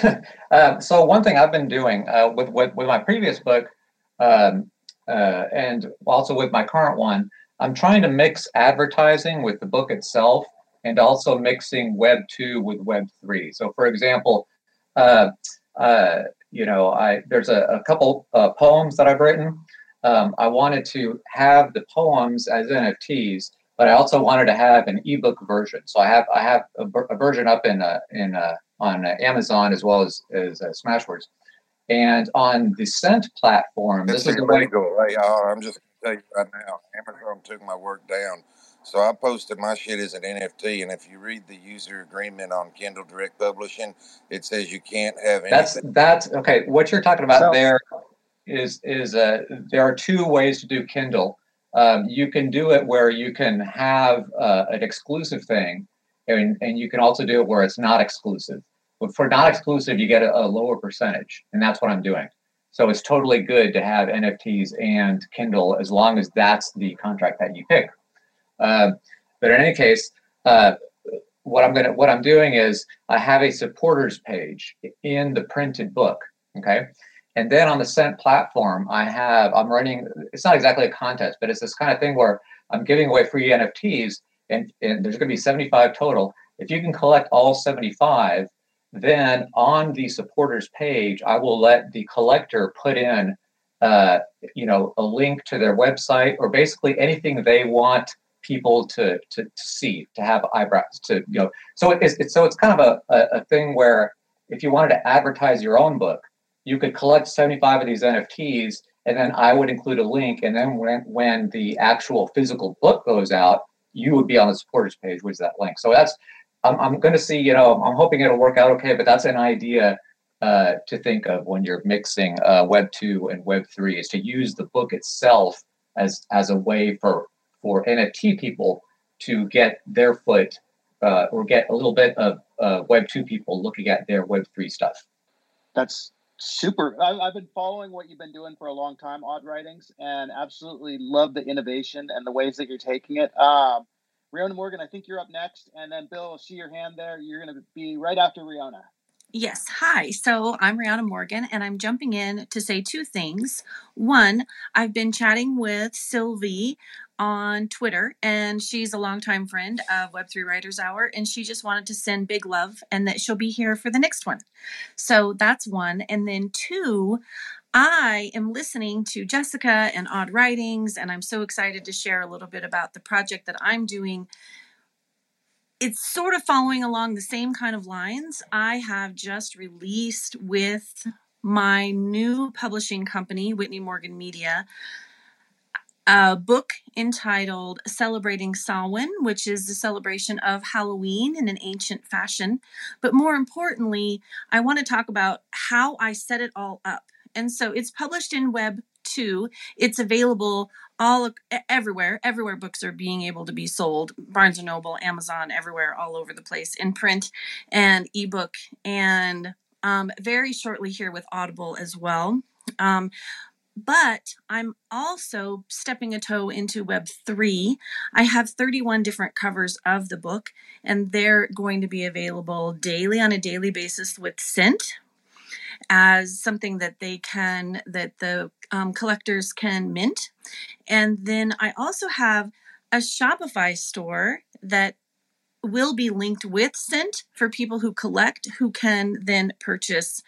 Speaker 6: uh, [LAUGHS] so one thing I've been doing uh, with, with, with my previous book, um, uh, and also with my current one, I'm trying to mix advertising with the book itself, and also mixing Web two with Web three. So, for example, uh, uh, you know, I there's a, a couple uh, poems that I've written. Um, I wanted to have the poems as NFTs, but I also wanted to have an ebook version. So I have I have a, a version up in in on uh, Amazon as well as as uh, Smashwords. And on the Cent platform,
Speaker 11: this is illegal. Hey, I'm just gonna tell you right now, Amazon took my work down. So I posted my shit as an NFT, and if you read the user agreement on Kindle Direct Publishing, it says you can't have anything.
Speaker 6: That's that's okay. What you're talking about so, there is is uh, there are two ways to do Kindle. Um, you can do it where you can have uh, an exclusive thing, and, and you can also do it where it's not exclusive. But for not exclusive, you get a, a lower percentage, and that's what I'm doing. So it's totally good to have NFTs and Kindle as long as that's the contract that you pick. Uh, but in any case, uh, what I'm gonna what I'm doing is I have a supporters page in the printed book. Okay. And then on the Cent platform, I have I'm running. It's not exactly a contest, but it's this kind of thing where I'm giving away free NFTs, and, and there's going to be 75 total. If you can collect all 75, then on the supporters page, I will let the collector put in, uh, you know, a link to their website or basically anything they want people to to, to see, to have eyebrows, to you know. So it's, it's so it's kind of a, a, a thing where if you wanted to advertise your own book, you could collect 75 of these NFTs, and then I would include a link, and then when when the actual physical book goes out, you would be on the supporters page, with that link. So that's I'm, I'm going to see, you know, I'm hoping it'll work out okay, but that's an idea uh, to think of when you're mixing uh, Web 2 and Web 3 is to use the book itself as as a way for for NFT people to get their foot uh, or get a little bit of uh, Web 2 people looking at their Web 3 stuff.
Speaker 1: That's super. I, have been following what you've been doing for a long time, Odd Writings, and absolutely love the innovation and the ways that you're taking it. Um, Riona Morgan, I think you're up next. And then Bill, see your hand there. You're going to be right after Riona.
Speaker 3: Yes. Hi. So I'm Riona Morgan, and I'm jumping in to say two things. One, I've been chatting with Sylvie on Twitter, and she's a longtime friend of Web3 Writers Hour, and she just wanted to send big love and that she'll be here for the next one. So that's one. And then two, I am listening to Jessica and Odd Writings, and I'm so excited to share a little bit about the project that I'm doing. It's sort of following along the same kind of lines. I have just released with my new publishing company, Whitney Morgan Media, a book entitled Celebrating Samhain, which is the celebration of Halloween in an ancient fashion. But more importantly, I want to talk about how I set it all up and so it's published in Web 2. It's available all everywhere. Everywhere books are being able to be sold. Barnes and Noble, Amazon, everywhere, all over the place in print and ebook, and um, very shortly here with Audible as well. Um, but I'm also stepping a toe into Web 3. I have 31 different covers of the book, and they're going to be available daily on a daily basis with Cent, as something that they can that the um, collectors can mint. And then i also have a shopify store that will be linked with Cent for people who collect who can then purchase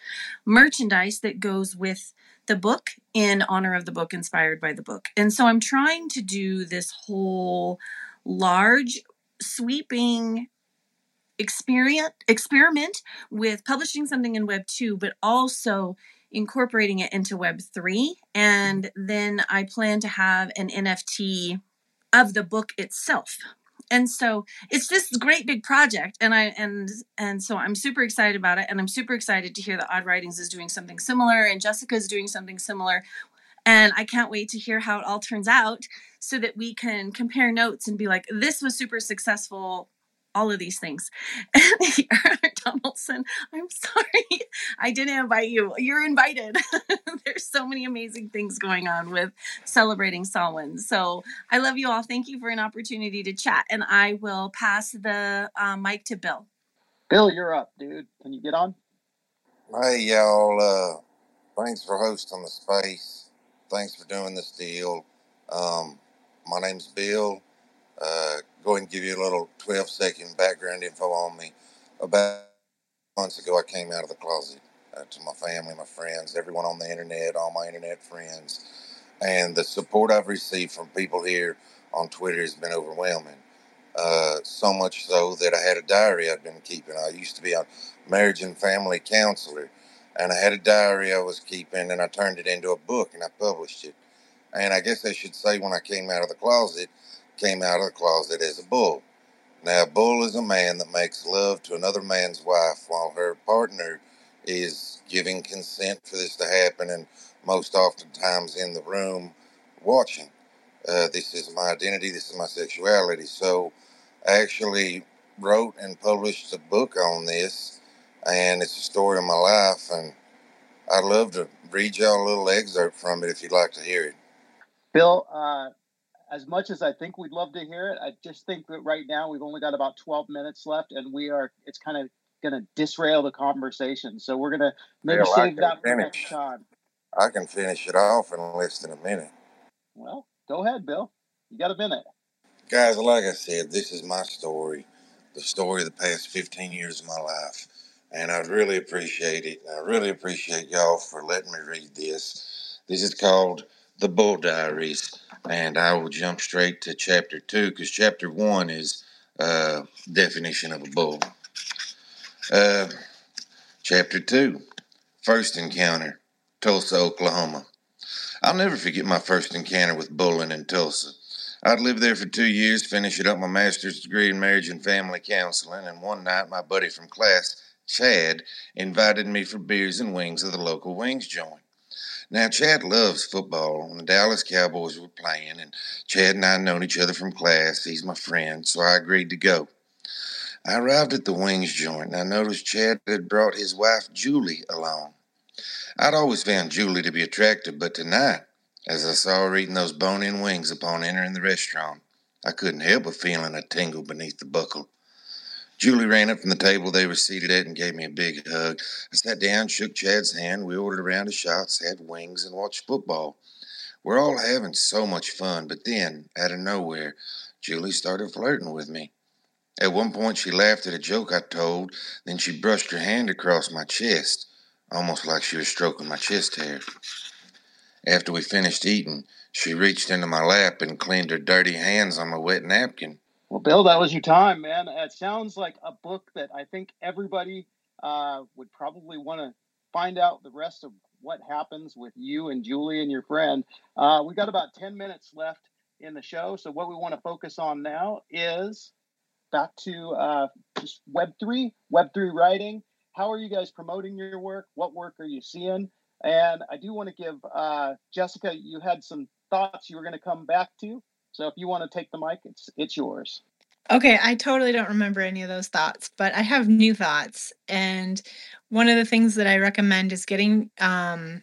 Speaker 3: merchandise that goes with the book in honor of the book inspired by the book. And so i'm trying to do this whole large sweeping experiment experiment with publishing something in web 2 but also incorporating it into web 3 and then i plan to have an nft of the book itself. And so it's this great big project and i and and so i'm super excited about it and i'm super excited to hear that odd writings is doing something similar and jessica is doing something similar. And i can't wait to hear how it all turns out so that we can compare notes and be like this was super successful all of these things. [LAUGHS] Donaldson, I'm sorry. I didn't invite you. You're invited. [LAUGHS] There's so many amazing things going on with celebrating Samhain. So I love you all. Thank you for an opportunity to chat. And I will pass the uh, mic to Bill.
Speaker 1: Bill, you're up, dude. Can you get on?
Speaker 11: Hey, y'all. Uh, thanks for hosting the space. Thanks for doing this deal. Um, my name's Bill. Uh, go ahead and give you a little 12 second background info on me. About months ago, I came out of the closet uh, to my family, my friends, everyone on the internet, all my internet friends. And the support I've received from people here on Twitter has been overwhelming. Uh, so much so that I had a diary I'd been keeping. I used to be a marriage and family counselor, and I had a diary I was keeping, and I turned it into a book and I published it. And I guess I should say, when I came out of the closet, came out of the closet as a bull. Now, a bull is a man that makes love to another man's wife while her partner is giving consent for this to happen and most oftentimes in the room watching. Uh, this is my identity, this is my sexuality. So I actually wrote and published a book on this, and it's a story of my life. And I'd love to read y'all a little excerpt from it if you'd like to hear it.
Speaker 1: Bill, uh, as much as I think we'd love to hear it, I just think that right now we've only got about 12 minutes left, and we are, it's kind of going to disrail the conversation. So we're going to maybe save that for next time.
Speaker 11: I can finish it off in less than a minute.
Speaker 1: Well, go ahead, Bill. You got a minute.
Speaker 11: Guys, like I said, this is my story, the story of the past 15 years of my life. And I'd really appreciate it. I really appreciate y'all for letting me read this. This is called The Bull Diaries. And I will jump straight to chapter two because chapter one is uh, definition of a bull. Uh, chapter two, first encounter, Tulsa, Oklahoma. I'll never forget my first encounter with bulling in Tulsa. I'd lived there for two years, finishing up my master's degree in marriage and family counseling, and one night my buddy from class, Chad, invited me for beers and wings at the local wings joint. Now, Chad loves football, and the Dallas Cowboys were playing, and Chad and I had known each other from class. He's my friend, so I agreed to go. I arrived at the wings joint, and I noticed Chad had brought his wife, Julie, along. I'd always found Julie to be attractive, but tonight, as I saw her eating those bone in wings upon entering the restaurant, I couldn't help but feeling a tingle beneath the buckle. Julie ran up from the table they were seated at and gave me a big hug. I sat down, shook Chad's hand. We ordered a round of shots, had wings, and watched football. We're all having so much fun, but then, out of nowhere, Julie started flirting with me. At one point, she laughed at a joke I told, then she brushed her hand across my chest, almost like she was stroking my chest hair. After we finished eating, she reached into my lap and cleaned her dirty hands on my wet napkin.
Speaker 1: Well, Bill, that was your time, man. It sounds like a book that I think everybody uh, would probably want to find out the rest of what happens with you and Julie and your friend. Uh, we got about 10 minutes left in the show. So, what we want to focus on now is back to uh, just Web3, Web3 writing. How are you guys promoting your work? What work are you seeing? And I do want to give uh, Jessica, you had some thoughts you were going to come back to. So if you want to take the mic, it's it's yours.
Speaker 7: Okay, I totally don't remember any of those thoughts, but I have new thoughts. And one of the things that I recommend is getting um,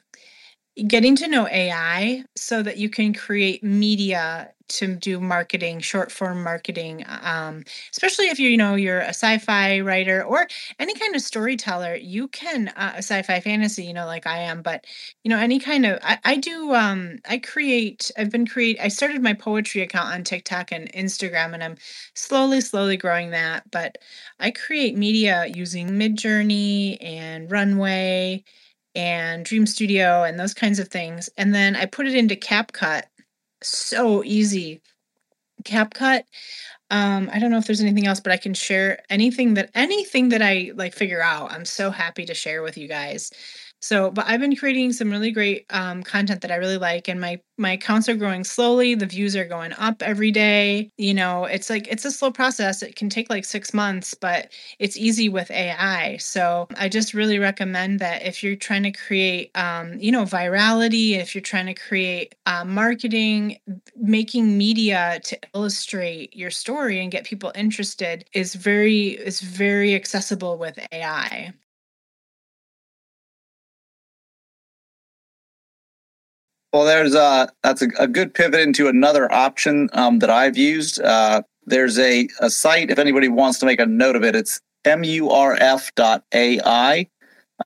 Speaker 7: getting to know AI so that you can create media to do marketing, short form marketing, um, especially if you you know you're a sci-fi writer or any kind of storyteller. You can uh, sci-fi fantasy, you know, like I am, but you know any kind of I, I do. Um, I create. I've been create. I started my poetry account on TikTok and Instagram, and I'm slowly, slowly growing that. But I create media using Midjourney and Runway and Dream Studio and those kinds of things. And then I put it into CapCut. So easy. CapCut. Um, I don't know if there's anything else, but I can share anything that anything that I like figure out. I'm so happy to share with you guys. So, but I've been creating some really great um, content that I really like, and my my accounts are growing slowly. The views are going up every day. You know, it's like it's a slow process. It can take like six months, but it's easy with AI. So, I just really recommend that if you're trying to create, um, you know, virality, if you're trying to create uh, marketing, making media to illustrate your story and get people interested is very is very accessible with AI.
Speaker 4: Well, there's a that's a, a good pivot into another option um, that I've used. Uh, there's a, a site if anybody wants to make a note of it. It's murf.ai.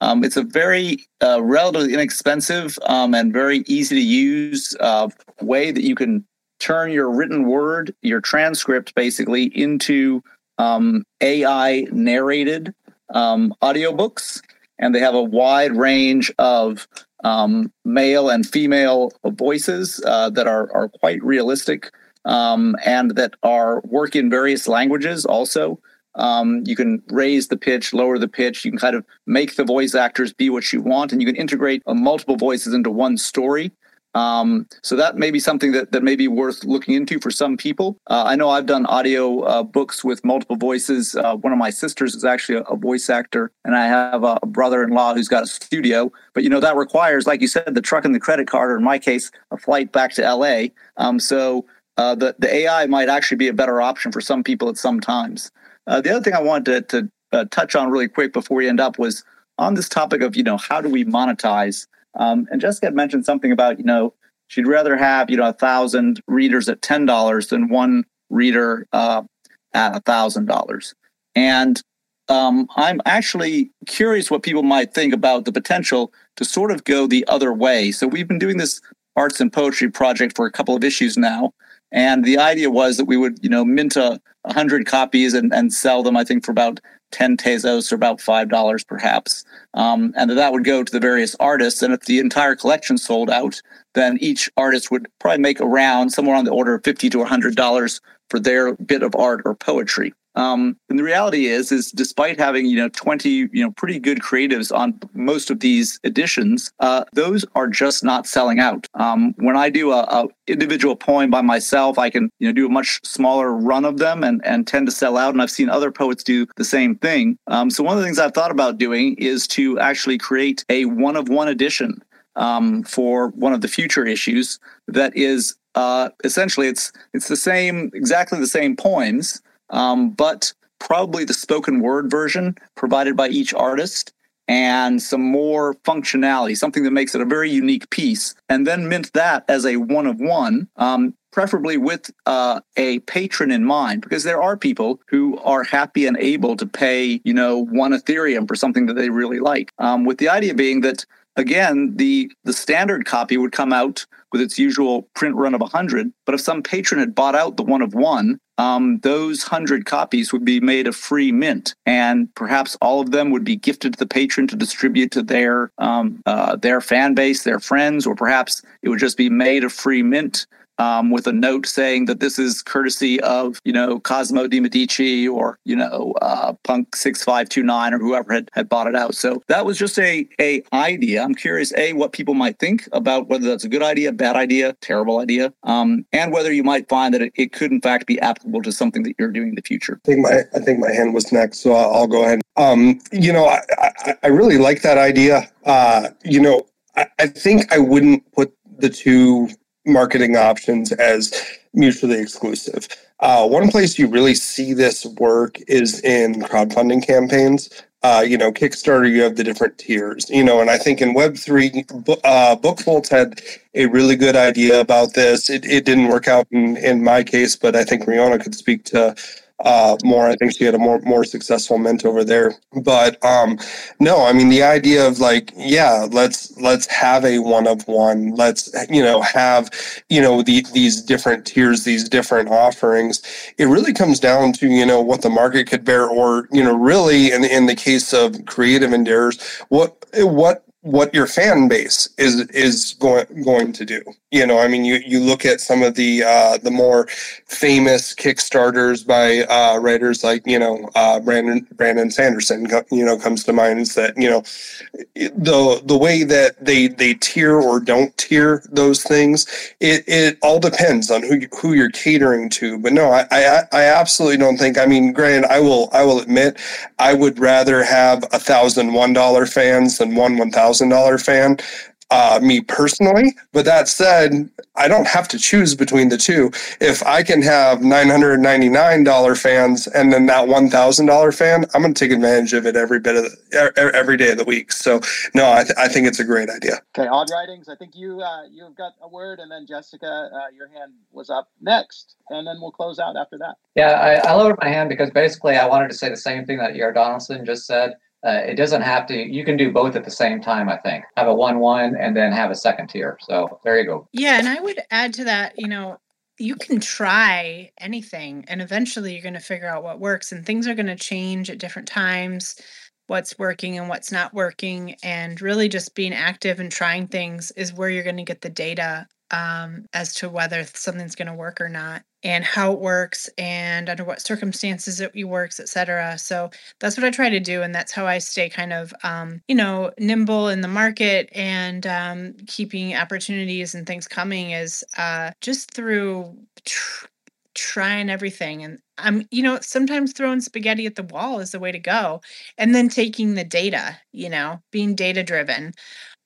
Speaker 4: Um, it's a very uh, relatively inexpensive um, and very easy to use uh, way that you can turn your written word, your transcript, basically into um, AI narrated um, audiobooks. And they have a wide range of um, male and female voices uh, that are, are quite realistic um, and that are work in various languages also. Um, you can raise the pitch, lower the pitch. You can kind of make the voice actors be what you want, and you can integrate uh, multiple voices into one story. Um, so that may be something that, that may be worth looking into for some people. Uh, I know I've done audio uh, books with multiple voices. Uh, one of my sisters is actually a, a voice actor, and I have a, a brother-in-law who's got a studio. But you know that requires, like you said, the truck and the credit card, or in my case, a flight back to LA. Um, so uh, the the AI might actually be a better option for some people at some times. Uh, the other thing I wanted to, to uh, touch on really quick before we end up was on this topic of you know how do we monetize um, and Jessica had mentioned something about, you know, she'd rather have, you know, a thousand readers at ten dollars than one reader uh, at a thousand dollars. And um, I'm actually curious what people might think about the potential to sort of go the other way. So we've been doing this arts and poetry project for a couple of issues now. And the idea was that we would, you know, mint a hundred copies and, and sell them, I think, for about 10 Tezos or about $5 perhaps. Um, and that would go to the various artists. And if the entire collection sold out, then each artist would probably make around somewhere on the order of 50 to $100 for their bit of art or poetry. Um, and the reality is, is despite having you know twenty you know pretty good creatives on most of these editions, uh, those are just not selling out. Um, when I do a, a, individual poem by myself, I can you know do a much smaller run of them and and tend to sell out. And I've seen other poets do the same thing. Um, so one of the things I've thought about doing is to actually create a one of one edition um, for one of the future issues that is uh, essentially it's it's the same exactly the same poems um, but probably the spoken word version provided by each artist and some more functionality, something that makes it a very unique piece, and then mint that as a one of one, um, preferably with uh, a patron in mind, because there are people who are happy and able to pay, you know, one Ethereum for something that they really like. Um, with the idea being that again, the the standard copy would come out with its usual print run of 100. But if some patron had bought out the one of one, um, those 100 copies would be made a free mint. And perhaps all of them would be gifted to the patron to distribute to their, um, uh, their fan base, their friends, or perhaps it would just be made a free mint um, with a note saying that this is courtesy of, you know, Cozomo de' Medici or, you know, uh, Punk 6529 or whoever had, had bought it out. So that was just a, a idea. I'm curious, A, what people might think about whether that's a good idea, bad idea, terrible idea, um, and whether you might find that it, it, could in fact be applicable to something that you're doing in the future.
Speaker 5: I think my, I think my hand was next, so I'll, I'll go ahead. Um, you know, I, I, I, really like that idea. Uh, you know, I, I think I wouldn't put the two marketing options as mutually exclusive. Uh, one place you really see this work is in crowdfunding campaigns. Uh, you know, Kickstarter, you have the different tiers, you know, and I think in Web3, uh, Bookfults had a really good idea about this. It, it didn't work out in, in my case, but I think Riona could speak to uh, more. I think she had a more more successful mint over there. But um, no, I mean the idea of like, yeah, let's let's have a one of one. Let's you know have you know the, these different tiers, these different offerings. It really comes down to you know what the market could bear, or you know really in in the case of creative endeavors, what what what your fan base is is going going to do. You know, I mean, you you look at some of the uh, the more famous Kickstarters by uh, writers like you know uh, Brandon Brandon Sanderson. You know, comes to mind is that you know the the way that they they tier or don't tier those things. It it all depends on who who you're catering to. But no, I I, I absolutely don't think. I mean, granted, I will I will admit I would rather have a thousand one dollar fans than one one thousand thousand dollar fan. Uh, me personally, but that said, I don't have to choose between the two. If I can have nine hundred ninety nine dollar fans and then that one thousand dollar fan, I'm going to take advantage of it every bit of the, every day of the week. So no, I, th- I think it's a great idea.
Speaker 1: Okay, odd writings. I think you uh, you've got a word, and then Jessica, uh, your hand was up next, and then we'll close out after that.
Speaker 6: Yeah, I, I lowered my hand because basically I wanted to say the same thing that Iar Donaldson just said uh, it doesn't have to you can do both at the same time i think. Have a one one and then have a second tier. So there you go.
Speaker 7: Yeah and i would add to that you know you can try anything and eventually you're going to figure out what works and things are going to change at different times what's working and what's not working. And really just being active and trying things is where you're going to get the data um, as to whether something's going to work or not and how it works and under what circumstances it works, etc. So that's what I try to do, and that's how I stay kind of, um, you know, nimble in the market and um, keeping opportunities and things coming is uh, just through. Tr- trying everything and i'm you know sometimes throwing spaghetti at the wall is the way to go and then taking the data you know being data driven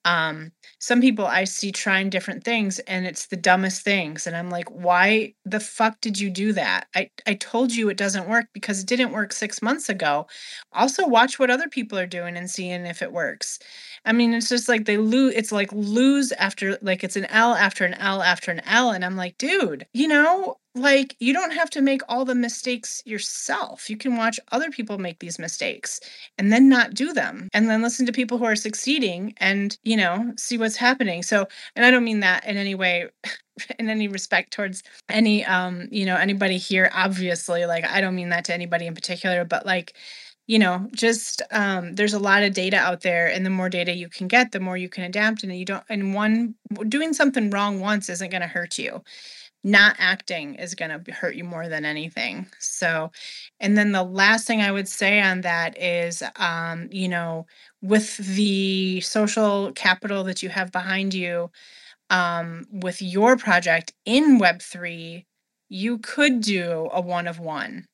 Speaker 7: um some people I see trying different things and it's the dumbest things. And I'm like, why the fuck did you do that? I, I told you it doesn't work because it didn't work six months ago. Also, watch what other people are doing and seeing if it works. I mean, it's just like they lose, it's like lose after, like it's an L after an L after an L. And I'm like, dude, you know, like you don't have to make all the mistakes yourself. You can watch other people make these mistakes and then not do them and then listen to people who are succeeding and, you know, see what's happening. So, and I don't mean that in any way [LAUGHS] in any respect towards any um, you know, anybody here obviously. Like I don't mean that to anybody in particular, but like you know just um, there's a lot of data out there and the more data you can get the more you can adapt and you don't and one doing something wrong once isn't going to hurt you not acting is going to hurt you more than anything. So, and then the last thing I would say on that is, um, you know, with the social capital that you have behind you, um, with your project in Web3, you could do a one of one.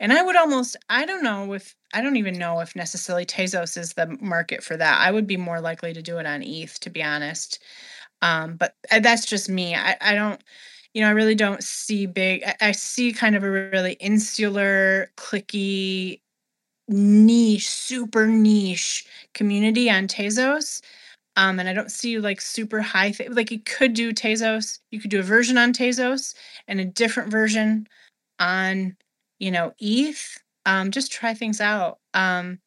Speaker 7: And I would almost, I don't know if, I don't even know if necessarily Tezos is the market for that. I would be more likely to do it on ETH, to be honest. Um, but uh, that's just me. I, I don't, you know, I really don't see big. I, I see kind of a really insular, clicky, niche, super niche community on Tezos. Um, and I don't see like super high th- like you could do Tezos, you could do a version on Tezos and a different version on, you know, ETH. Um, just try things out. Um,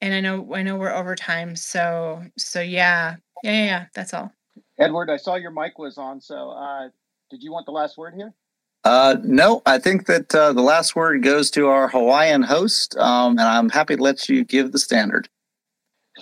Speaker 7: and I know I know we're over time, so so yeah, yeah, yeah, yeah that's all.
Speaker 1: Edward, I saw your mic was on, so uh, did you want the last word here?
Speaker 4: Uh, no, I think that uh, the last word goes to our Hawaiian host, um, and I'm happy to let you give the standard.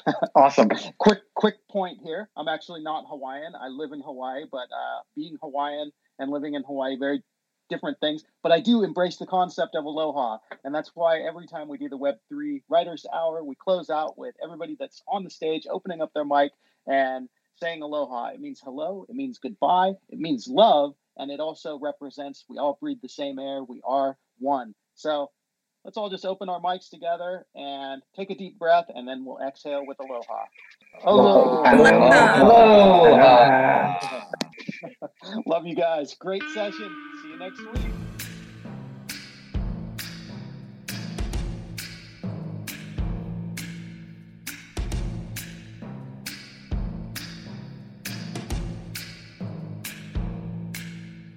Speaker 4: [LAUGHS]
Speaker 1: awesome. Quick, quick point here. I'm actually not Hawaiian. I live in Hawaii, but uh, being Hawaiian and living in Hawaii, very different things. But I do embrace the concept of aloha, and that's why every time we do the Web three Writers Hour, we close out with everybody that's on the stage opening up their mic and saying aloha. It means hello. It means goodbye. It means love and it also represents we all breathe the same air, we are one. So let's all just open our mics together and take a deep breath, and then we'll exhale with aloha. Aloha. aloha. aloha. [LAUGHS] Love you guys. Great session. See you next week.